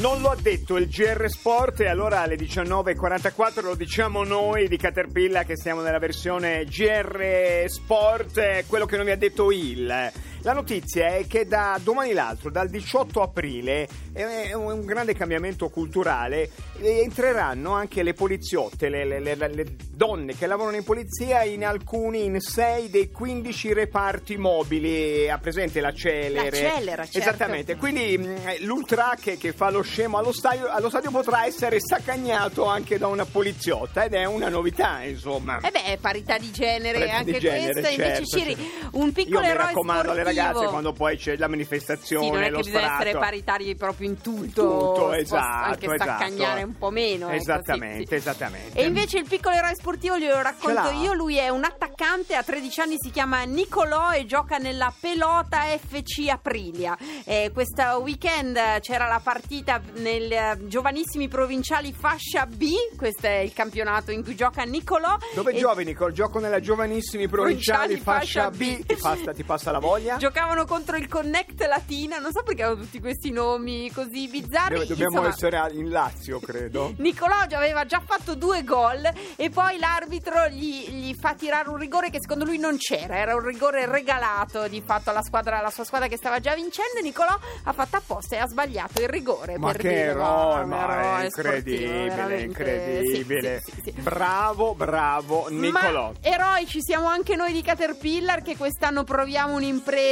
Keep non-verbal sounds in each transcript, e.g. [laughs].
Non lo ha detto il GR Sport e allora alle 19.44 lo diciamo noi di Caterpillar che siamo nella versione GR Sport, eh, quello che non mi ha detto il. La notizia è che da domani l'altro, dal 18 aprile, è un grande cambiamento culturale, entreranno anche le poliziotte, le, le, le, le donne che lavorano in polizia in alcuni, in 6 dei 15 reparti mobili. Ha presente la Celere? La Celera, certo. Esattamente, quindi mh, l'ultra che, che fa lo scemo allo stadio, allo stadio potrà essere saccagnato anche da una poliziotta ed è una novità, insomma. Eh beh, parità di genere, Parità anche di genere, questa. Invece, certo, Ciri, certo. un piccolo Io mi eroe raccomando alle sportivo. Ragazze quando poi c'è la manifestazione, Sì, non è che bisogna sfratto. essere paritari proprio in tutto, tutto, esatto, anche esatto. staccagnare un po' meno. ecco, Esattamente, sì, sì. esattamente. E invece il piccolo eroe sportivo glielo racconto io, lui è un attaccante, ha 13 anni, si chiama Nicolò e gioca nella Pelota FC Aprilia. Eh, questo weekend c'era la partita nel eh, Giovanissimi Provinciali Fascia B, questo è il campionato in cui gioca Nicolò. Dove E giovi Nicole? Gioco nella giovanissimi provinciali, Provinciali, fascia fascia B. B. Ti, passa, ti passa la voglia? [laughs] Giocavano contro il Connect Latina, non so perché hanno tutti questi nomi così bizzarri. Dobbiamo Insomma, essere in Lazio, credo. [laughs] Nicolò aveva già fatto due gol e poi l'arbitro gli, gli fa tirare un rigore che secondo lui non c'era, era un rigore regalato di fatto alla, squadra, alla sua squadra che stava già vincendo e Nicolò ha fatto apposta e ha sbagliato il rigore. Ma che dire, eroe, un ma è incredibile, sportivo, incredibile. Sì, sì, sì. Bravo, bravo Nicolò. Ma eroi ci siamo anche noi di Caterpillar che quest'anno proviamo un'impresa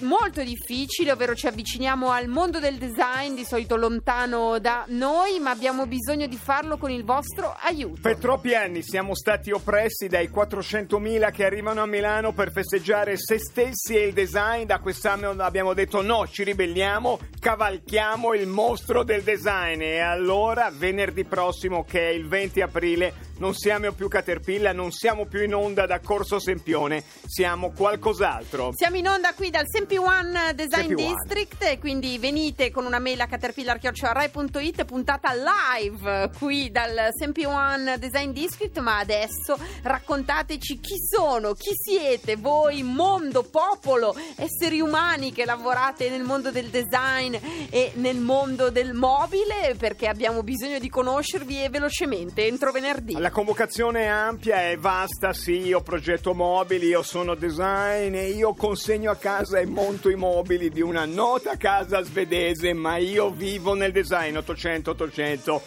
molto difficile, ovvero ci avviciniamo al mondo del design, di solito lontano da noi, ma abbiamo bisogno di farlo con il vostro aiuto. Per troppi anni siamo stati oppressi dai 400.000 che arrivano a Milano per festeggiare se stessi e il design. Da quest'anno abbiamo detto no, ci ribelliamo, cavalchiamo il mostro del design. E allora, venerdì prossimo, che è il 20 aprile, non siamo più Caterpillar, non siamo più in onda da Corso Sempione, siamo qualcos'altro. Siamo in onda qui dal Sempi One Design Sempi One. District e quindi venite con una mail a caterpillar.rai.it puntata live qui dal Sempi One Design District ma adesso raccontateci chi sono, chi siete voi, mondo, popolo, esseri umani che lavorate nel mondo del design e nel mondo del mobile perché abbiamo bisogno di conoscervi e velocemente entro venerdì. La convocazione è ampia e vasta, sì, io progetto mobili, io sono design e io consegno a casa e monto i mobili di una nota casa svedese, ma io vivo nel design 800 800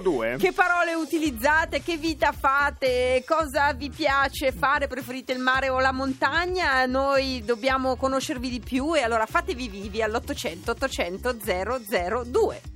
002. Che parole utilizzate, che vita fate, cosa vi piace fare, preferite il mare o la montagna? Noi dobbiamo conoscervi di più e allora fatevi vivi all'800 800 002.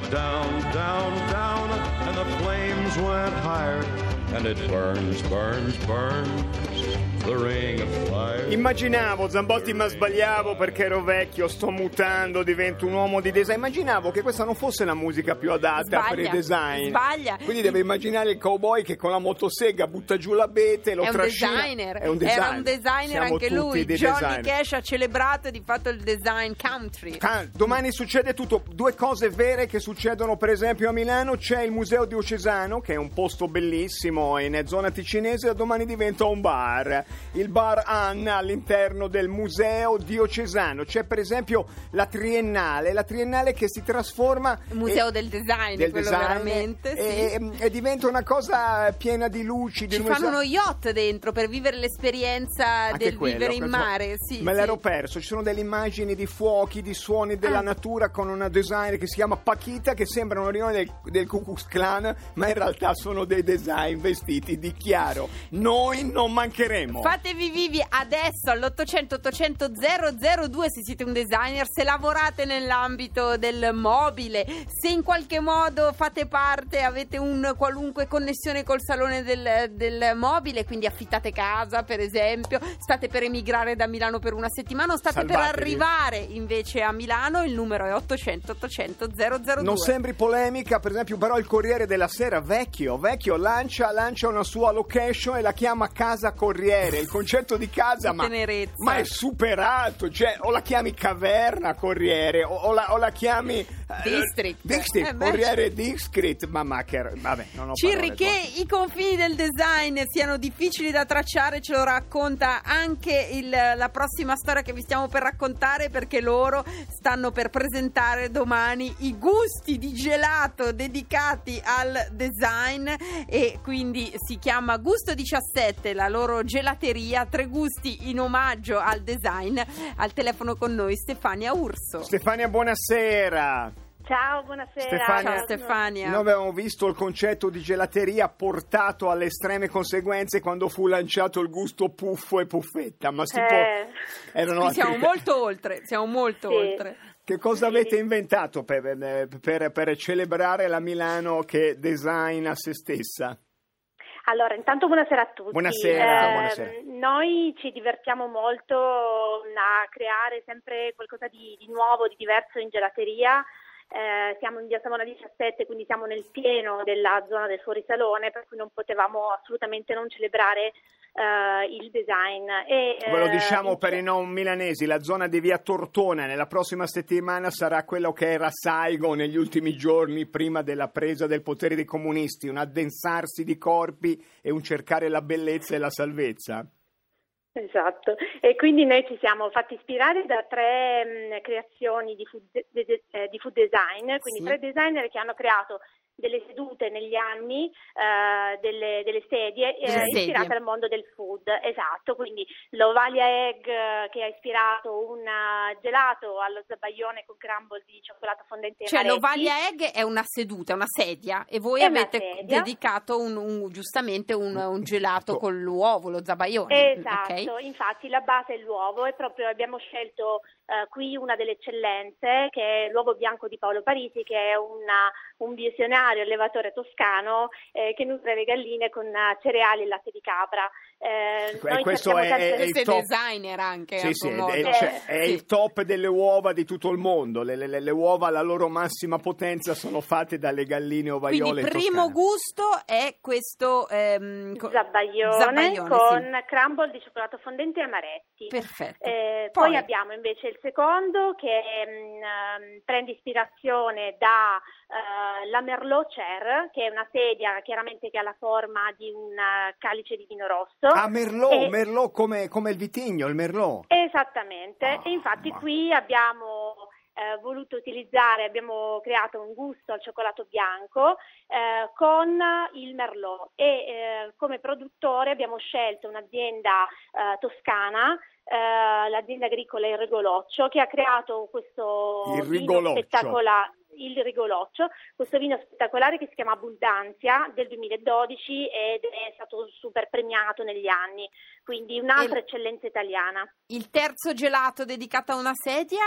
went down, down, down, and the flames went higher. And it burns, burns, burns, Immaginavo, Zambotti, ma sbagliavo perché ero vecchio, sto mutando, divento un uomo di design. Immaginavo che questa non fosse la musica più adatta per il Sbaglia, design. sbaglia. Quindi deve immaginare il cowboy che con la motosega butta giù l'abete, lo È un, trascina. designer. È un era designer. un designer Siamo anche lui. Johnny designer. Cash ha celebrato di fatto il design country. Domani succede tutto. Due cose vere che succedono, per esempio, a Milano. C'è il Museo Diocesano, che è un posto bellissimo in zona ticinese. Da domani diventa un bar. Il bar Anna all'interno del Museo Diocesano. C'è, per esempio, la Triennale. La Triennale che si trasforma. Il museo e- del design, del quello design, veramente. sì. e, e diventa una cosa piena di luci. Ci fanno uno yacht dentro per vivere l'esperienza Anche del quello, vivere in mare. Sì, me sì. l'ero perso. Ci sono delle immagini di fuochi, di suoni della Ah. natura con una designer che si chiama Paquita che sembra una riunione del, del Ku Klux Klan, ma in realtà sono dei design vestiti di chiaro. Noi non mancheremo. Fatevi vivi adesso all'800 800 002 se siete un designer, se lavorate nell'ambito del mobile, se in qualche modo fate parte, avete un qualunque connessione col salone del, del mobile, quindi affittate casa per esempio, state per emigrare da Milano per una settimana o state per Salvatevi. arrivare invece a Milano, il numero è 800 800 002. Non sembri polemica, per esempio, però il Corriere della Sera, vecchio, vecchio, lancia, lancia una sua location e la chiama Casa Corriere. Il concetto di casa, ma, ma è superato. Cioè, o la chiami Caverna Corriere, o, o la, o la chiami... eh, District. District, Eh, Corriere District. Mamma che... Vabbè, non ho Cirri, che poi. i confini del design siano difficili da tracciare ce lo racconta anche il- la prossima storia che vi stiamo per raccontare perché loro stanno per presentare domani i gusti di gelato dedicati al design e quindi si chiama Gusto 17 la loro gelateria, tre gusti in omaggio al design. Al telefono con noi Stefania Urso. Stefania, buonasera. Ciao, buonasera. Stefania- Ciao Stefania. Noi avevamo visto il concetto di gelateria portato alle estreme conseguenze quando fu lanciato il gusto puffo e puffetta, ma po- Eh. erano Qui altri siamo molto oltre, siamo molto Sì. oltre. Che cosa avete inventato per, per- per celebrare la Milano che designa se stessa? Allora, intanto buonasera a tutti. Buonasera, Eh, buonasera. Noi ci divertiamo molto a creare sempre qualcosa di, di nuovo, di diverso in gelateria. Eh, siamo in via Savona 17, quindi siamo nel pieno della zona del fuorisalone, per cui non potevamo assolutamente non celebrare eh, il design. E, Ve lo eh, diciamo per in- i non milanesi, la zona di via Tortona nella prossima settimana sarà quello che era Saigo negli ultimi giorni prima della presa del potere dei comunisti, un addensarsi di corpi e un cercare la bellezza e la salvezza. Esatto, e quindi noi ci siamo fatti ispirare da tre mh, creazioni di food, de- de- eh, di food design, quindi Sì. tre designer che hanno creato delle sedute negli anni, eh, delle, delle sedie eh, sedie. ispirate al mondo del food, esatto, quindi l'Ovalia Egg eh, che ha ispirato un eh, gelato allo zabaione con crumble di cioccolato fondente Cioè amaretti. l'Ovalia Egg è una seduta, una sedia e voi È avete dedicato un- un- giustamente un, un gelato con l'uovo, lo zabaione. Esatto, ok? infatti la base è l'uovo e proprio abbiamo scelto eh, qui una delle eccellenze che è l'uovo bianco di Paolo Parisi che è una- un visionario allevatore toscano eh, che nutre le galline con eh, cereali e latte di capra. Eh, E noi questo cerchiamo è- sempre- è il top. designer anche Sì, sì, è, cioè, è Sì. il top delle uova di tutto il mondo. Le, le- le uova alla loro massima potenza sono fatte dalle galline ovaiole Quindi primo toscane. gusto è questo ehm, co- Zabaione, zabaione, con crumble di cioccolato fondente e amaretti. Perfetto. Eh, Poi- poi, abbiamo invece il secondo che mm, ehm, prende ispirazione da eh, la Merlot Chair, che è una sedia chiaramente che ha la forma di un eh, calice di vino rosso. Ah, Merlot, E- Merlot come, come il vitigno, il Merlot. Esattamente, Ah, e infatti ma- qui abbiamo eh, voluto utilizzare, abbiamo creato un gusto al cioccolato bianco eh, con il Merlot e eh, come produttore abbiamo scelto un'azienda eh, toscana eh, l'azienda agricola Il Rigoloccio che ha creato questo spettacolare il Rigoloccio, questo vino spettacolare che si chiama Abbondanzia del 2012 ed è stato super premiato negli anni, quindi un'altra E- eccellenza italiana. Il terzo gelato dedicato a una sedia?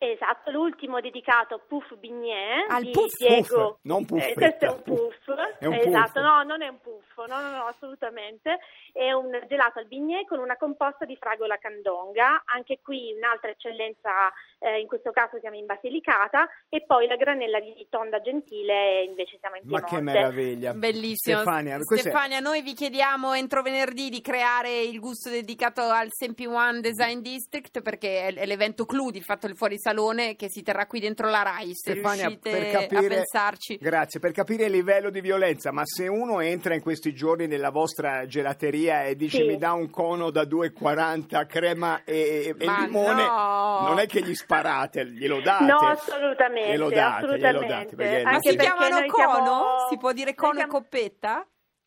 Esatto, l'ultimo dedicato a Puff Bignet Al di puff? Diego. Puff, non puff Eh, questo è un puff. [laughs] È un esatto, puff. no, non è un puff, no, no, no, assolutamente. È un gelato al bignè con una composta di fragola candonga, anche qui un'altra eccellenza, eh, in questo caso siamo in Basilicata, e poi la granella di tonda gentile invece siamo in Ma Piemonte. che meraviglia. Bellissimo. Stefania, Stefania, noi vi chiediamo entro venerdì di creare il gusto dedicato al Sempi One Design District perché è l'evento clou di fatto il fuorisalone che si terrà qui dentro la RAI. Se Stefania, riuscite per a capire, pensarci. grazie, per capire il livello di violenza, ma se uno entra in questi giorni nella vostra gelateria e dice Sì. mi dà un cono da 2,40 crema e, e limone, no. non è che gli sparate, glielo date. No, assolutamente, Glielo date, assolutamente. glielo date, perché si Anche perché chiamano cono? siamo- Si può dire cono e siamo- coppetta?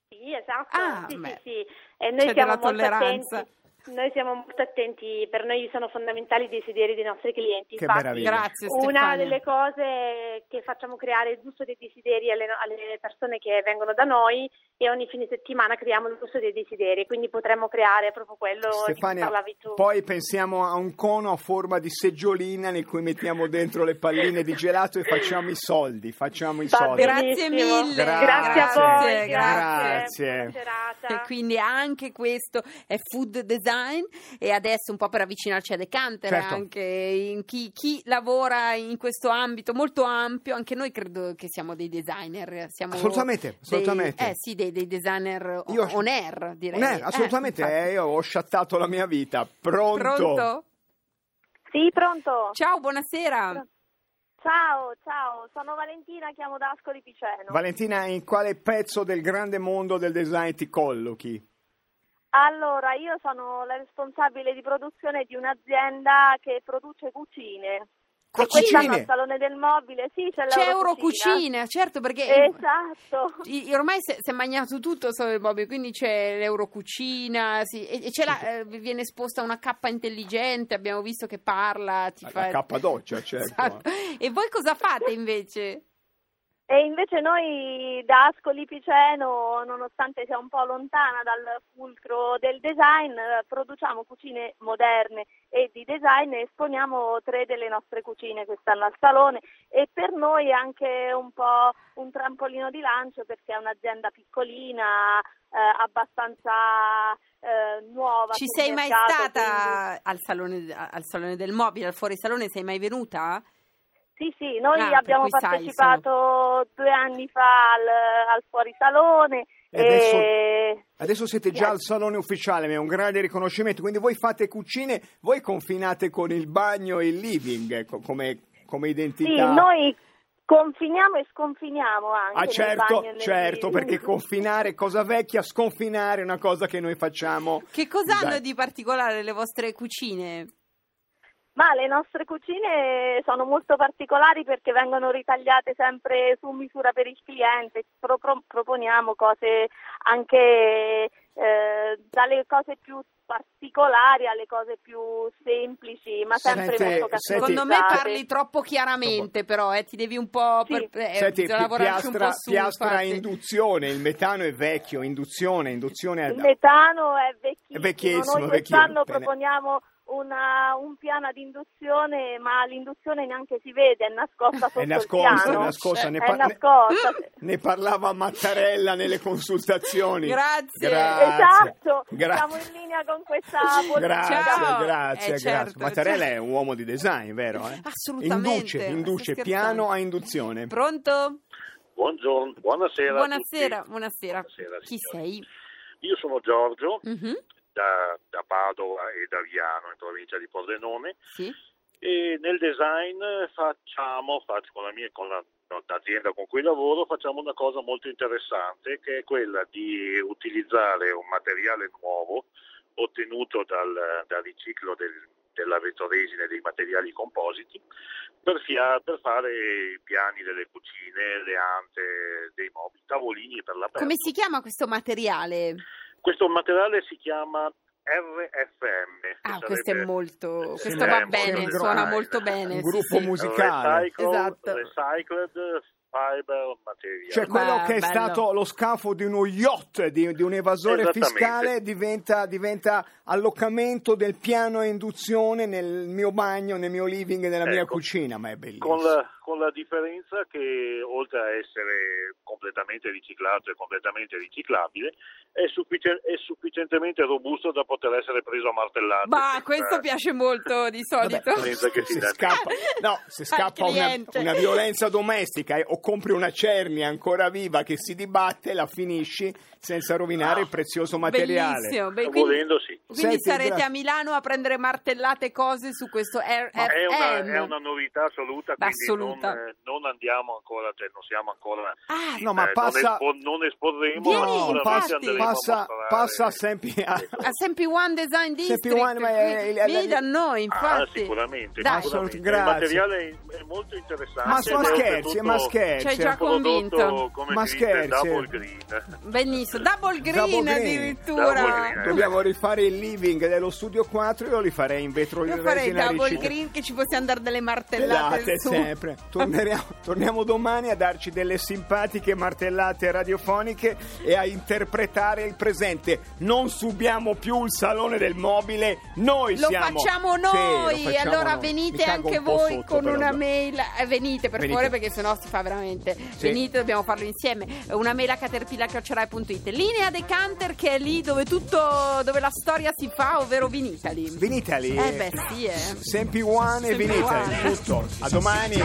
Sì, esatto. Ah, sì, sì, sì. E noi C'è siamo molto tolleranza. attenti. Noi siamo molto attenti, per noi sono fondamentali i desideri dei nostri clienti. Che Infatti, meraviglia. Grazie Una Stefania. delle cose che facciamo creare il gusto dei desideri alle, alle persone che vengono da noi e ogni fine settimana creiamo il gusto dei desideri, quindi potremmo creare proprio quello di cui Stefania, parlavi tu. poi pensiamo a un cono a forma di seggiolina in cui mettiamo dentro le palline di gelato e facciamo i soldi, facciamo i Va soldi. Grazie mille. Grazie, a voi. Grazie, grazie. Buona serata. E quindi anche questo è food design e adesso un po' per avvicinarci a Decanter Certo. anche in chi, chi lavora in questo ambito molto ampio anche noi credo che siamo dei designer siamo Assolutamente, dei- assolutamente. eh sì dei, dei designer Io- on air direi Non è, Eh, assolutamente, infatti. eh, io ho sciattato la mia vita. Pronto? pronto? Sì, pronto. ciao buonasera Ciao, ciao, sono Valentina, chiamo da Ascoli Piceno. Valentina, in quale pezzo del grande mondo del design ti collochi? Allora, io sono la responsabile di produzione di un'azienda che produce cucine. E Cucine? al Salone del Mobile, sì, c'è c'è. Eurocucina certo perché Esatto. Ormai si è, magnato tutto solo il Bobby, quindi c'è l'Eurocucina sì, e, e c'è la, eh, viene esposta una cappa intelligente, abbiamo visto che parla, ti fa... La cappadoccia, certo. Esatto. E voi cosa fate invece? E invece noi da Ascoli Piceno, nonostante sia un po' lontana dal fulcro del design, produciamo cucine moderne e di design e esponiamo tre delle nostre cucine quest'anno al salone e per noi è anche un po' un trampolino di lancio perché è un'azienda piccolina, eh, abbastanza eh, nuova. Ci sei mai mercato, stata al salone, al salone del mobile, al fuorisalone, sei mai venuta? Sì, sì, noi Ah, abbiamo partecipato due anni fa al, al fuorisalone E adesso- e Adesso siete già al salone ufficiale, ma è un grande riconoscimento. Quindi voi fate cucine, voi confinate con il bagno e il living eh, co- come, come sì, identità. noi confiniamo e sconfiniamo anche Ah nel certo, bagno e nel certo, living. perché confinare cosa vecchia, sconfinare è una cosa che noi facciamo. Che cosa hanno di particolare le vostre cucine? Ma le nostre cucine sono molto particolari perché vengono ritagliate sempre su misura per il cliente, Pro- pro- proponiamo cose anche eh, dalle cose più particolari alle cose più semplici, ma sempre Senti, molto senti- Secondo me parli troppo chiaramente, però eh, ti devi un po'... Sì. per- eh, Senti, bisogna pi- lavorarci un piastra, po' su, piastra induzione, il metano è vecchio, induzione, induzione Il è... metano è vecchissimo, È vecchissimo, noi vecchio- quest'anno bene. proponiamo una- un piano di induzione, ma l'induzione neanche si vede, è nascosta sotto È il nascosta, è nascosta, ne, È par- ne- nascosta. [gasps] ne parlava Mattarella nelle consultazioni. Grazie. Esatto, Gra- siamo in linea con questa politica. [laughs] Grazie, Ciao. grazie, Eh, certo, grazie. Mattarella certo. è un uomo di design, vero? eh? Assolutamente. Induce, induce piano a induzione. Pronto? Buongiorno, buonasera. a Buonasera, tutti. buonasera. Buonasera, Chi signori. sei? Io sono Giorgio Mhm, da, da Padova e da Viano, in provincia di Pordenone, Sì. e nel design facciamo, faccio con la mia con la- l'azienda con cui lavoro, facciamo una cosa molto interessante che è quella di utilizzare un materiale nuovo ottenuto dal, dal riciclo del- della vetroresina e dei materiali compositi per, fia- per fare i piani delle cucine, le ante, dei mobili, tavolini per l'aperto. Come si chiama questo materiale? Questo materiale si chiama RFM. Ah, questo è molto. Sì, Questo va bene, suona molto bene. un sì, gruppo sì. musicale. Recycle- Esatto. Recycled Fiber Material. Cioè quello Beh, che è bello. stato lo scafo di uno yacht, di, di un evasore fiscale, diventa, diventa allocamento del piano a induzione nel mio bagno, nel mio living, nella mia Ecco. cucina, ma è bellissimo. Con la, con la differenza che oltre a essere completamente riciclato e completamente riciclabile, è, suffici- è sufficientemente robusto da poter essere preso a martellate. Ma senza- questo piace molto di solito. Vabbè, si se scappa, [laughs] no, se scappa una, una violenza domestica eh, o compri una cernia ancora viva che si dibatte, la finisci senza rovinare il prezioso materiale. Bellissimo. Beh, quindi, Volendo sì. Quindi Senti, sarete gra- a Milano a prendere martellate cose su questo RFM. È una, è una novità assoluta, quindi Assoluta. Non, eh, non andiamo ancora, cioè non siamo ancora... Ah, No, ma eh, passa- non, espo- non esporremo, Vieni, ma sicuramente infatti. andremo a passa, mostrare- passa a Sempi- a- a Sempi One Design District. One, ma è- qui- è- vieni da noi, Ah, infatti. sicuramente, Dai. sicuramente. Il materiale è, è molto interessante. ma, è scherzi, ma scherzi. Ci hai già convinto. come Ma scherzi. double green. Benissimo. Double green, Double green. addirittura. Double green. Dobbiamo rifare il living dello studio 4, io li farei in vetro Io farei double riciclata. green che ci possiamo dare delle martellate su. sempre. Torneremo- [laughs] torniamo domani a darci delle simpatiche martellate radiofoniche e a interpretare il presente. Non subiamo più il salone del mobile, noi Lo siamo. facciamo Sì, noi, lo facciamo allora noi. venite anche un voi sotto, con però, una mail. Eh, venite per Venite. favore perché sennò si fa veramente. Venite, dobbiamo farlo insieme. Una mail a caterpillar.it. Linea Decanter che è lì dove tutto, dove la storia si fa, ovvero Vinitali. Vinitali. Eh beh sì, eh. Sempi One e Vinitali. Tutto. A domani.